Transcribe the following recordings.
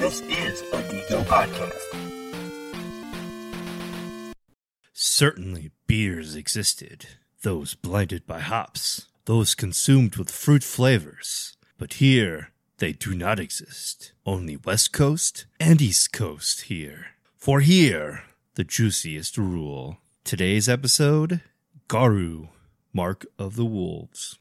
This is a Deco podcast. Certainly, beers existed. Those blinded by hops, those consumed with fruit flavors. But here, they do not exist. Only West Coast and East Coast here. For here, the juiciest rule. Today's episode Garou, Mark of the Wolves.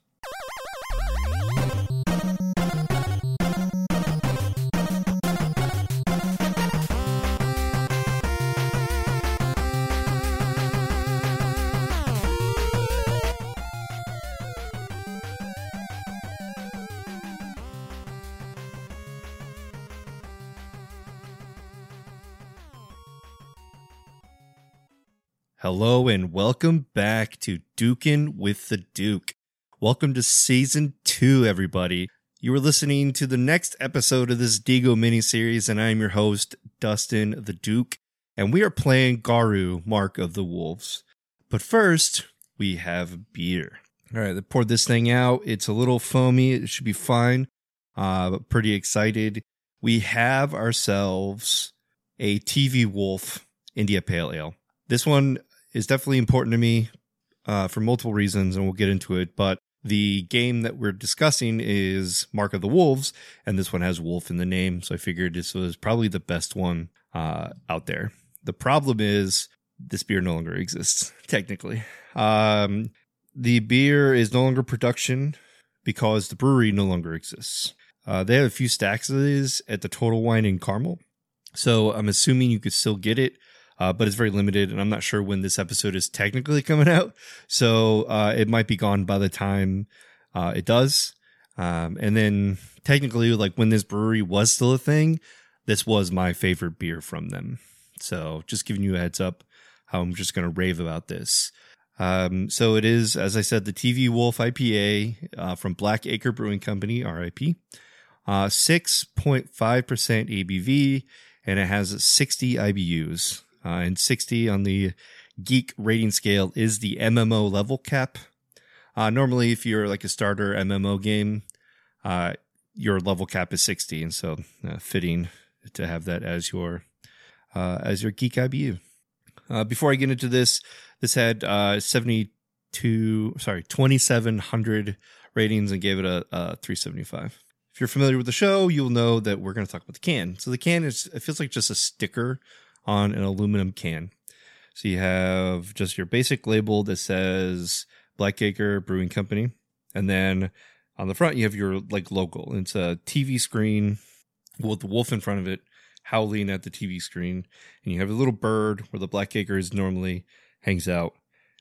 Hello and welcome back to Dukin' with the Duke. Welcome to season two, everybody. You are listening to the next episode of this Digo miniseries, and I am your host, Dustin the Duke, and we are playing Garou, Mark of the Wolves. But first, we have beer. All right, I poured this thing out. It's a little foamy. It should be fine. Uh, but pretty excited. We have ourselves a TV Wolf India Pale Ale. This one is definitely important to me uh, for multiple reasons, and we'll get into it. But the game that we're discussing is Mark of the Wolves, and this one has wolf in the name. So I figured this was probably the best one uh, out there. The problem is this beer no longer exists, technically. Um, the beer is no longer production because the brewery no longer exists. Uh, they have a few stacks of these at the Total Wine in Carmel. So I'm assuming you could still get it uh, but it's very limited, and I'm not sure when this episode is technically coming out. So uh, it might be gone by the time uh, it does. Um, and then technically, like when this brewery was still a thing, this was my favorite beer from them. So just giving you a heads up how I'm just going to rave about this. Um, so it is, as I said, the TV Wolf IPA uh, from Black Acre Brewing Company, RIP. Uh, 6.5% ABV, and it has 60 IBUs uh, and 60 on the geek rating scale is the MMO level cap. Uh, normally, if you're like a starter MMO game, uh, your level cap is 60, and so uh, fitting to have that as your uh, as your geek IBU. Uh, before I get into this, this had 72, sorry, 2,700 ratings and gave it a, a 375 if you're familiar with the show, you'll know that we're going to talk about the can. So the can is it feels like just a sticker on an aluminum can. So you have just your basic label that says Blackacre Brewing Company, and then on the front you have your like logo. It's a TV screen with the wolf in front of it, howling at the TV screen, and you have a little bird where the Blackacre is normally hangs out,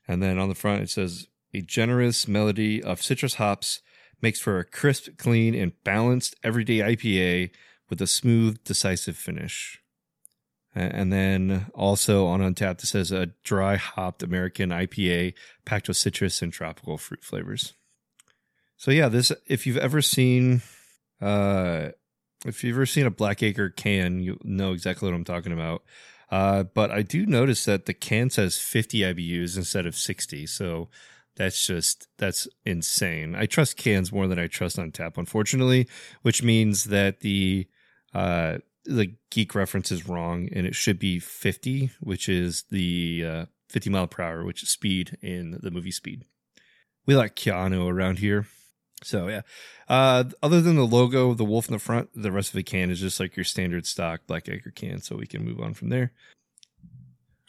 and then on the front it says a generous melody of citrus hops makes for a crisp, clean, and balanced everyday IPA with a smooth, decisive finish. And then also on Untappd, it says a dry hopped American IPA packed with citrus and tropical fruit flavors. So yeah, this if you've ever seen uh if you've ever seen a Blackacre can, you know exactly what I'm talking about. Uh, but I do notice that the can says 50 IBUs instead of 60. So that's just that's insane. I trust cans more than I trust on tap, unfortunately, which means that the uh the geek reference is wrong and it should be 50 which is the uh, 50 mile per hour which is speed in the movie speed. We like keanu around here. So yeah. Uh, other than the logo the wolf in the front the rest of the can is just like your standard stock Blackacre can so we can move on from there.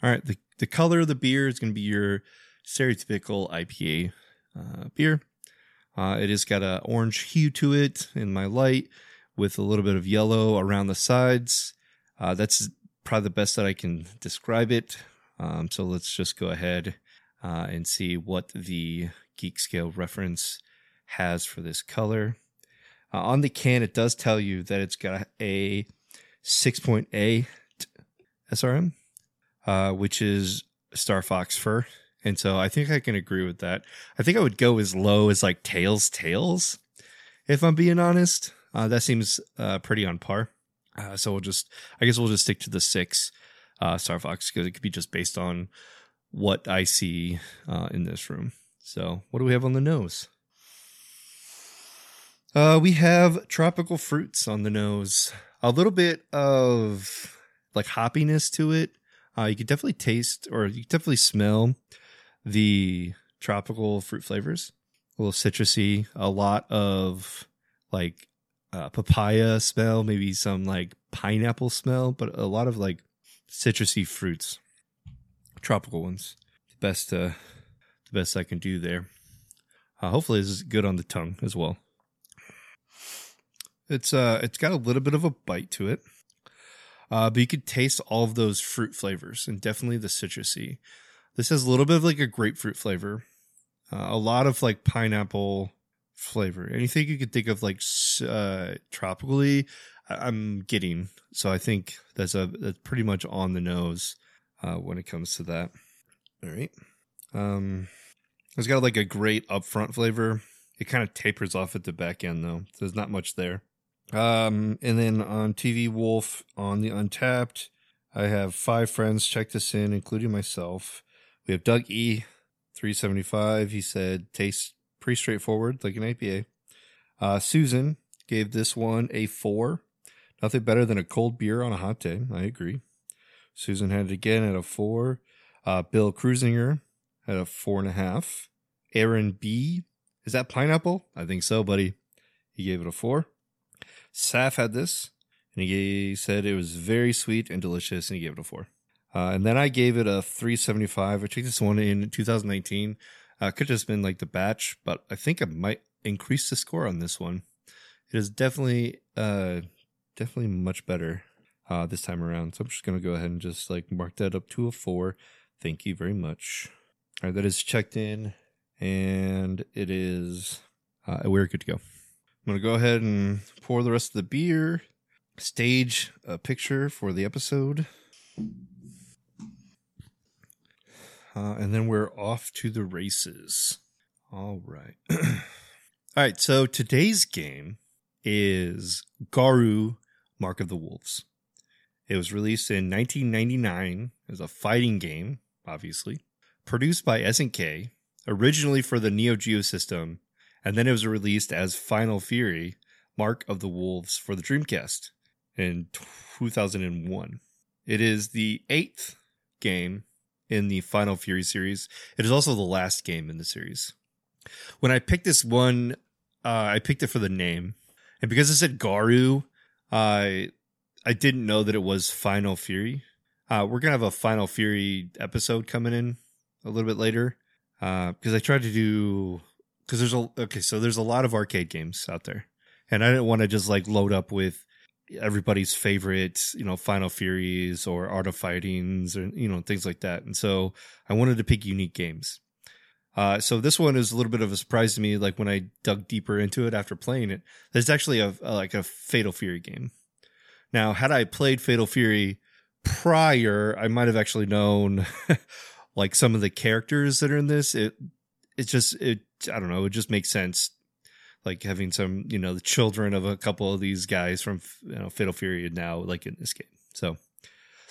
All right the, the color of the beer is going to be your stereotypical ipa uh, beer. Uh, it has got a orange hue to it in my light with a little bit of yellow around the sides. Uh, that's probably the best that I can describe it. Um, so let's just go ahead uh, and see what the Geek Scale reference has for this color. Uh, on the can, it does tell you that it's got a 6.8 SRM, uh, which is Star Fox fur. And so I think I can agree with that. I think I would go as low as like Tails Tails, if I'm being honest. Uh, that seems uh, pretty on par. Uh, so we'll just, I guess we'll just stick to the six uh, Star Fox because it could be just based on what I see uh, in this room. So what do we have on the nose? Uh, we have tropical fruits on the nose. a little bit of like hoppiness to it. You can definitely taste or you definitely smell the tropical fruit flavors. A little citrusy, a lot of like uh, papaya smell, maybe some like pineapple smell, but a lot of like citrusy fruits, tropical ones. The best, uh, the best I can do there. Uh, hopefully, this is good on the tongue as well. It's uh, it's got a little bit of a bite to it, uh, but you could taste all of those fruit flavors and definitely the citrusy. This has a little bit of like a grapefruit flavor, uh, a lot of like pineapple flavor. Anything you could think of like uh, tropically, I- I'm getting. So I think that's a that's pretty much on the nose uh, when it comes to that. All right. Um, it's got like a great upfront flavor. It kind of tapers off at the back end though. So there's not much there. Um, and then on TV Wolf on the Untappd, I have five friends check this in, including myself. We have Doug E, 375. He said tastes pretty straightforward, like an IPA. Uh, Susan gave this one a four. Nothing better than a cold beer on a hot day. I agree. Susan had it again at a four. Uh, Bill Cruisinger had a four and a half. Aaron B. Is that pineapple? I think so, buddy. He gave it a four. Saf had this, and he said it was very sweet and delicious, and he gave it a four. Uh, and then I gave it a 375. I checked this one in 2019. Uh, could have just been like the batch, but I think I might increase the score on this one. It is definitely, uh, definitely much better uh, this time around. So I'm just gonna go ahead and just like mark that up to a four. Thank you very much. All right, that is checked in, and it is uh, we're good to go. I'm gonna go ahead and pour the rest of the beer, stage a picture for the episode, uh, and then we're off to the races. All right. All right. So today's game is Garou Mark of the Wolves. It was released in 1999 as a fighting game, obviously, produced by SNK, originally for the Neo Geo system, and then it was released as Final Fury Mark of the Wolves for the Dreamcast in 2001. It is the eighth game in the Final Fury series. It is also the last game in the series. When I picked this one, uh, I picked it for the name, and because it said Garou, I I didn't know that it was Final Fury. Uh, we're gonna have a Final Fury episode coming in a little bit later because I tried to do because there's a okay so there's a lot of arcade games out there, and I didn't want to just like load up with everybody's favorite, you know, Final Furies or Art of Fightings or, you know, things like that. And so I wanted to pick unique games. Uh, so this one is a little bit of a surprise to me. Like when I dug deeper into it after playing it, there's actually a, a like a Fatal Fury game. Now, had I played Fatal Fury prior, I might have actually known like some of the characters that are in this. It, it just, it, I don't know, it just makes sense like having some, you know, the children of a couple of these guys from, you know, Fatal Fury now, like in this game. So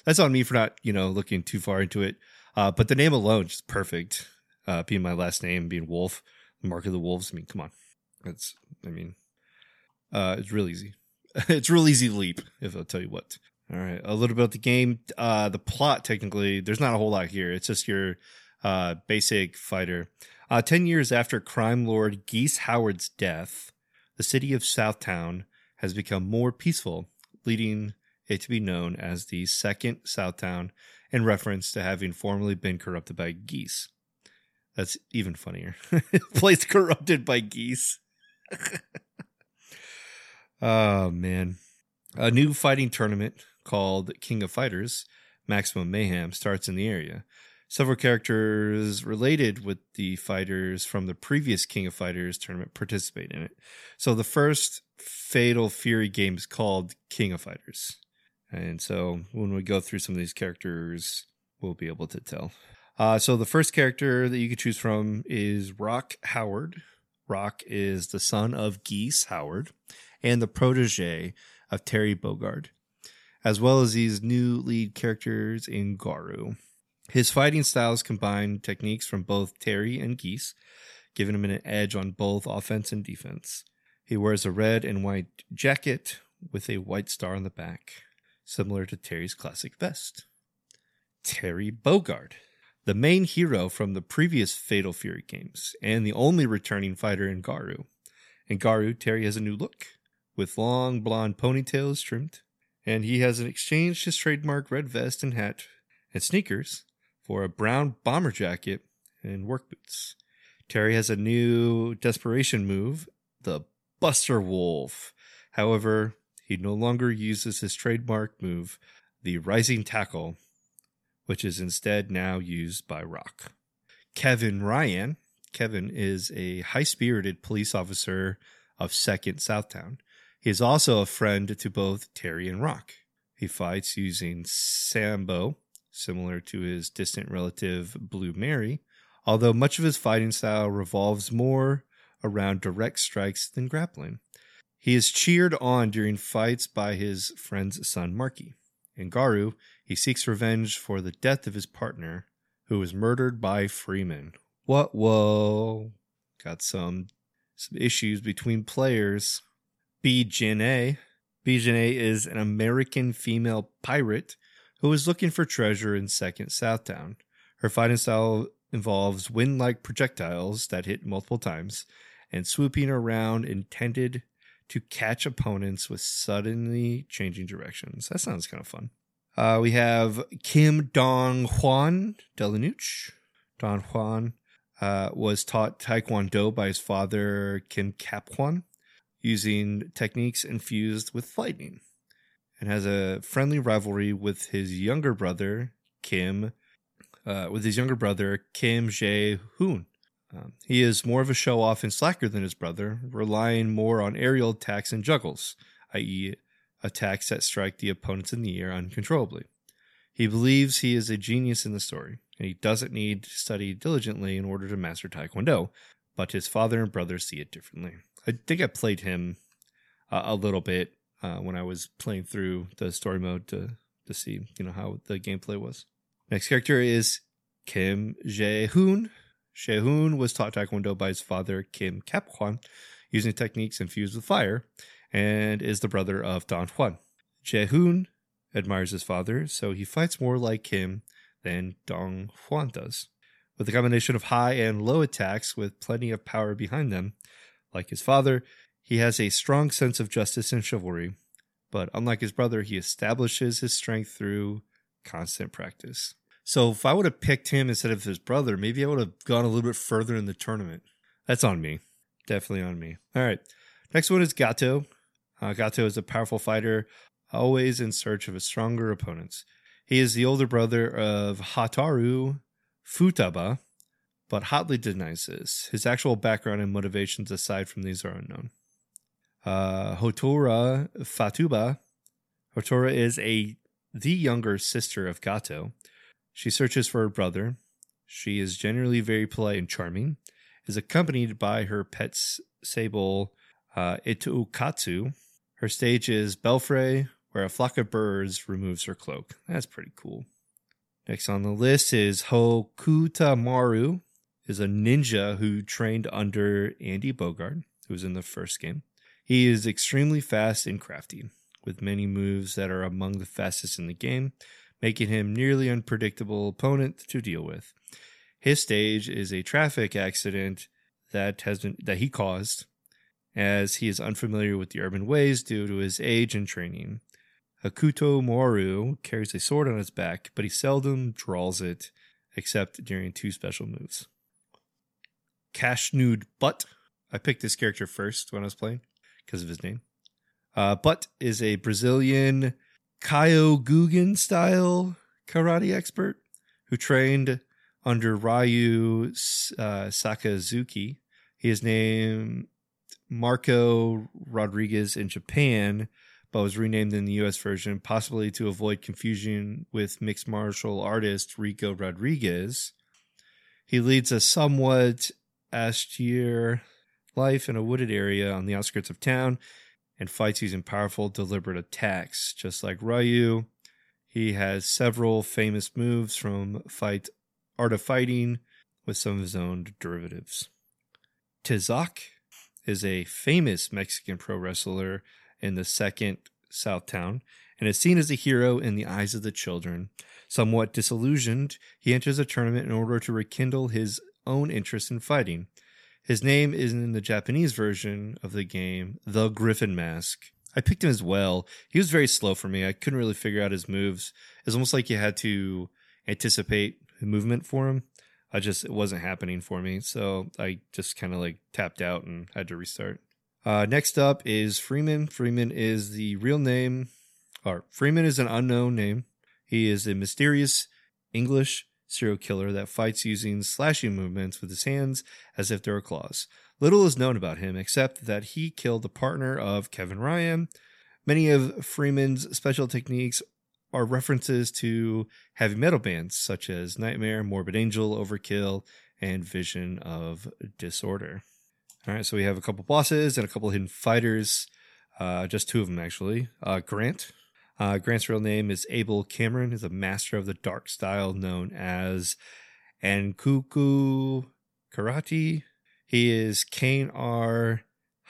that's on me for not, you know, looking too far into it. Uh, but the name alone is perfect. Uh, being my last name, being Wolf, Mark of the Wolves. I mean, come on. It's, I mean, uh, it's real easy. it's real easy to leap, if I'll tell you what. All right. A little bit about the game. Uh, the plot, technically, there's not a whole lot here. It's just your, uh, basic fighter. Uh, 10 years after crime lord Geese Howard's death, the city of Southtown has become more peaceful, leading it to be known as the Second Southtown in reference to having formerly been corrupted by geese. That's even funnier. Place corrupted by geese. oh, man. A new fighting tournament called King of Fighters, Maximum Mayhem, starts in the area. Several characters related with the fighters from the previous King of Fighters tournament participate in it. So the first Fatal Fury game is called King of Fighters. And so when we go through some of these characters, we'll be able to tell. Uh, so the first character that you could choose from is Rock Howard. Rock is the son of Geese Howard and the protege of Terry Bogard, as well as these new lead characters in Garou. His fighting styles combine techniques from both Terry and Geese, giving him an edge on both offense and defense. He wears a red and white jacket with a white star on the back, similar to Terry's classic vest. Terry Bogard, the main hero from the previous Fatal Fury games, and the only returning fighter in Garou. In Garou, Terry has a new look, with long blonde ponytails trimmed, and he has exchanged his trademark red vest and hat and sneakers for a brown bomber jacket and work boots. Terry has a new desperation move, the Buster Wolf. However, he no longer uses his trademark move, the Rising Tackle, which is instead now used by Rock. Kevin Ryan. Kevin is a high spirited police officer of 2nd Southtown. He is also a friend to both Terry and Rock. He fights using Sambo, similar to his distant relative Blue Mary, although much of his fighting style revolves more around direct strikes than grappling. He is cheered on during fights by his friend's son Marky. In Garou, he seeks revenge for the death of his partner, who was murdered by Freeman. What? Whoa! Got some some issues between players. B. Jenet. B. Jenet is an American female pirate who is looking for treasure in Second Southtown. Her fighting style involves wind-like projectiles that hit multiple times and swooping around intended to catch opponents with suddenly changing directions. That sounds kind of fun. Uh, we have Kim Dong Hwan Delanuch. Dong Hwan uh, was taught Taekwondo by his father, Kim Kaphwan, using techniques infused with lightning, and has a friendly rivalry with his younger brother, Kim, uh, with his younger brother, Kim Jae Hoon. Um, he is more of a show off and slacker than his brother, relying more on aerial attacks and juggles, i.e., attacks that strike the opponents in the air uncontrollably. He believes he is a genius in the story, and he doesn't need to study diligently in order to master Taekwondo, but his father and brother see it differently. I think I played him uh, a little bit uh, when I was playing through the story mode to to see you know how the gameplay was. Next character is Kim Jae Hoon, Jae Hoon was taught Taekwondo by his father, Kim Kaphwan, using techniques infused with fire, and is the brother of Dong Hwan. Jehun admires his father, so he fights more like him than Dong Hwan does. With a combination of high and low attacks with plenty of power behind them, like his father, he has a strong sense of justice and chivalry, but unlike his brother, he establishes his strength through constant practice. So if I would have picked him instead of his brother, maybe I would have gone a little bit further in the tournament. That's on me. Definitely on me. All right. Next one is Gato. Uh, Gato is a powerful fighter, always in search of a stronger opponents. He is the older brother of Hotaru Futaba, but hotly denies this. His actual background and motivations aside from these are unknown. Uh, Hotaru Futaba. Hotaru is a the younger sister of Gato. She searches for her brother. She is generally very polite and charming, is accompanied by her pet sable uh, Itokatsu. Her stage is Belfry, where a flock of birds removes her cloak. That's pretty cool. Next on the list is Hokutomaru, is a ninja who trained under Andy Bogard, who was in the first game. He is extremely fast and crafty, with many moves that are among the fastest in the game, making him nearly unpredictable opponent to deal with. His stage is a traffic accident that has been that he caused, as he is unfamiliar with the urban ways due to his age and training. Hokutomaru carries a sword on his back, but he seldom draws it except during two special moves. Khushnood Butt. I picked this character first when I was playing because of his name. Uh, Butt is a Brazilian Kyokugen style karate expert who trained under Ryu uh, Sakazaki. His is named Marco Rodriguez in Japan, but was renamed in the US version, possibly to avoid confusion with mixed martial artist Rico Rodriguez. He leads a somewhat austere life in a wooded area on the outskirts of town and fights using powerful, deliberate attacks. Just like Ryu, he has several famous moves from fight art of fighting with some of his own derivatives. Tizoc is a famous Mexican pro wrestler in the second South Town and is seen as a hero in the eyes of the children. Somewhat disillusioned, he enters a tournament in order to rekindle his own interest in fighting. His name is in the Japanese version of the game, The Griffin Mask. I picked him as well. He was very slow for me. I couldn't really figure out his moves. It's almost like you had to anticipate movement for him. I just it wasn't happening for me, so I just kind of like tapped out and had to restart. Uh, next up is Freeman. Freeman is the real name, or Freeman is an unknown name. He is a mysterious English serial killer that fights using slashing movements with his hands as if they were claws. Little is known about him except that he killed the partner of Kevin Ryan. Many of Freeman's special techniques are references to heavy metal bands such as Nightmare, Morbid Angel, Overkill, and Vision of Disorder. All right, so we have a couple bosses and a couple hidden fighters. Uh, just two of them actually. Uh, Grant. Uh, Grant's real name is Abel Cameron. He's a master of the dark style known as Ankoku Karate. He is Kain R.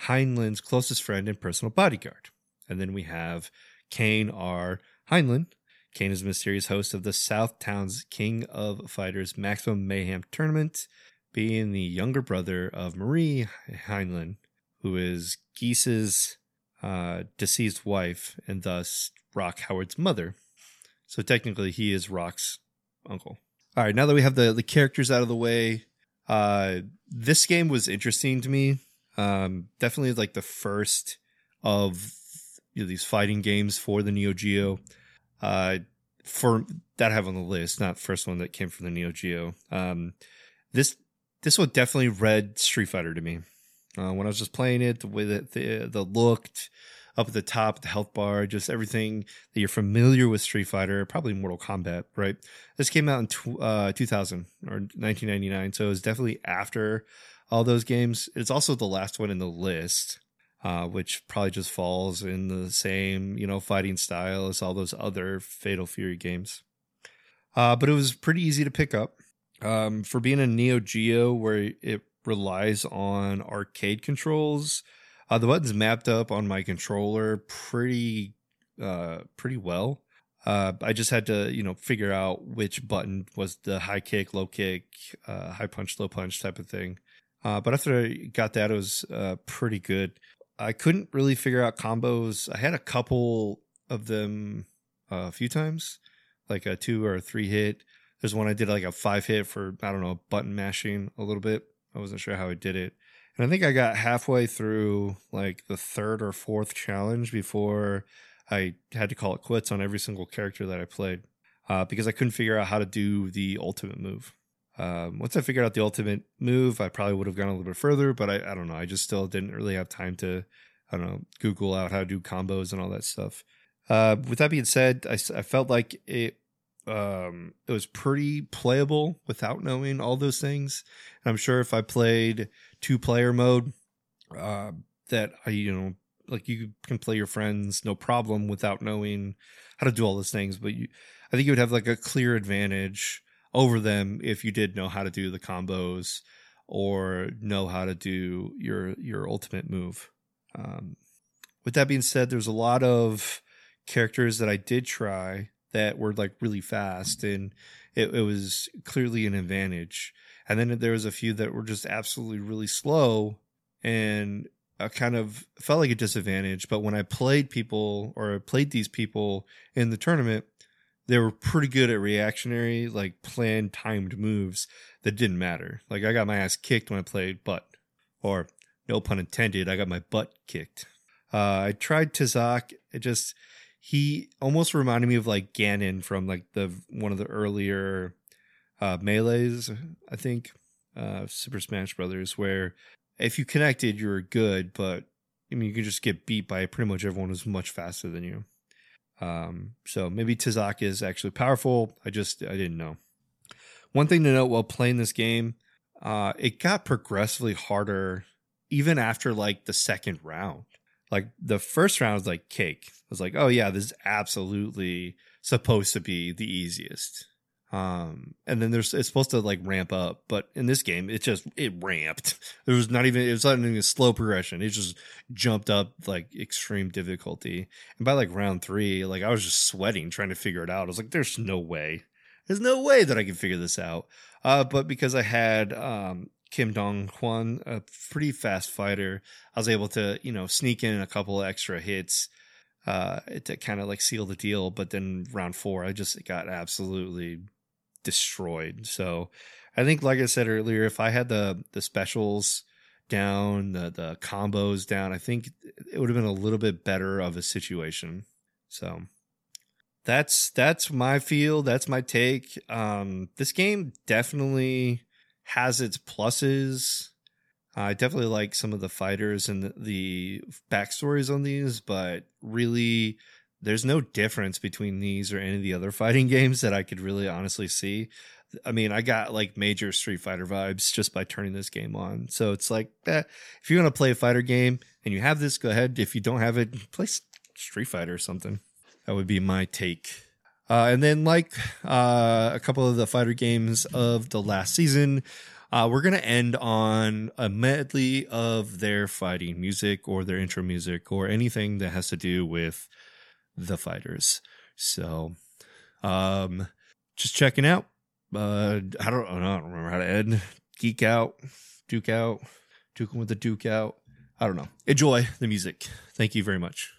Heinlein's closest friend and personal bodyguard. And then we have Kain R. Heinlein. Kain is a mysterious host of the South Town's King of Fighters Maximum Mayhem tournament, being the younger brother of Marie Heinlein, who is Geese's uh, deceased wife and thus Rock Howard's mother. So technically, he is Rock's uncle. All right, now that we have the, the characters out of the way, uh, this game was interesting to me. Um, definitely like the first of know, these fighting games for the Neo Geo. Uh, for that I have on the list, not first one that came from the Neo Geo. Um, this this one definitely read Street Fighter to me. Uh, when I was just playing it, the way that the the looked up at the top, the health bar, just everything that you're familiar with Street Fighter, probably Mortal Kombat, right? This came out in tw- uh, 2000 or 1999, so it was definitely after all those games. It's also the last one in the list uh, which probably just falls in the same, you know, fighting style as all those other Fatal Fury games. Uh, but it was pretty easy to pick up. Um, for being a Neo Geo where it relies on arcade controls, uh, the buttons mapped up on my controller pretty, uh, pretty well. Uh, I just had to, you know, figure out which button was the high kick, low kick, uh, high punch, low punch type of thing. Uh, but after I got that, it was uh, pretty good. I couldn't really figure out combos. I had a couple of them uh, a few times, like a two or a three hit. There's one I did like a five hit for I don't know button mashing a little bit. I wasn't sure how I did it, and I think I got halfway through like the third or fourth challenge before I had to call it quits on every single character that I played uh, because I couldn't figure out how to do the ultimate move. Um, once I figured out the ultimate move, I probably would have gone a little bit further, but I, I don't know. I just still didn't really have time to, I don't know, Google out how to do combos and all that stuff. Uh, with that being said, I, I felt like it, um, it was pretty playable without knowing all those things. And I'm sure if I played two player mode, uh, that I, you know, like you can play your friends no problem without knowing how to do all those things. But you, I think you would have like a clear advantage over them if you did know how to do the combos or know how to do your your ultimate move. Um, with that being said, there's a lot of characters that I did try that were like really fast, and it, it was clearly an advantage. And then there was a few that were just absolutely really slow, and I kind of felt like a disadvantage. But when I played people or I played these people in the tournament, they were pretty good at reactionary, like planned timed moves that didn't matter. Like I got my ass kicked when I played butt, or no pun intended, I got my butt kicked. Uh, I tried Tizoc. It just he almost reminded me of like Ganon from like the one of the earlier uh, melees, I think, uh, Super Smash Brothers, where if you connected, you were good, but I mean you can just get beat by pretty much everyone who's much faster than you. Um, so maybe Tizoc is actually powerful. I just I didn't know. One thing to note while playing this game, uh, it got progressively harder even after like the second round. Like the first round was like cake. I was like, oh yeah, this is absolutely supposed to be the easiest. Um, and then there's it's supposed to like ramp up, but in this game, it just it ramped. There was not even it was not even a slow progression. It just jumped up like extreme difficulty. And by like round three, like I was just sweating trying to figure it out. I was like, "There's no way, there's no way that I can figure this out." Uh, but because I had um Kim Dong Hwan, a pretty fast fighter, I was able to you know sneak in a couple extra hits uh to kind of like seal the deal. But then round four, I just got absolutely destroyed. So I think, like I said earlier, if I had the the specials down, the the combos down, I think it would have been a little bit better of a situation. So that's that's my feel. That's my take. Um, this game definitely has its pluses. I definitely like some of the fighters and the, the backstories on these, but really there's no difference between these or any of the other fighting games that I could really honestly see. I mean, I got like major Street Fighter vibes just by turning this game on. So it's like, eh, if you want to play a fighter game and you have this, go ahead. If you don't have it, play Street Fighter or something. That would be my take. Uh, and then, like uh, a couple of the fighter games of the last season, uh, we're going to end on a medley of their fighting music or their intro music or anything that has to do with the fighters. So, um, just checking out. Uh, I don't, I don't remember how to end. Geek out, Duke out, Duking with the Duke out. I don't know. Enjoy the music. Thank you very much.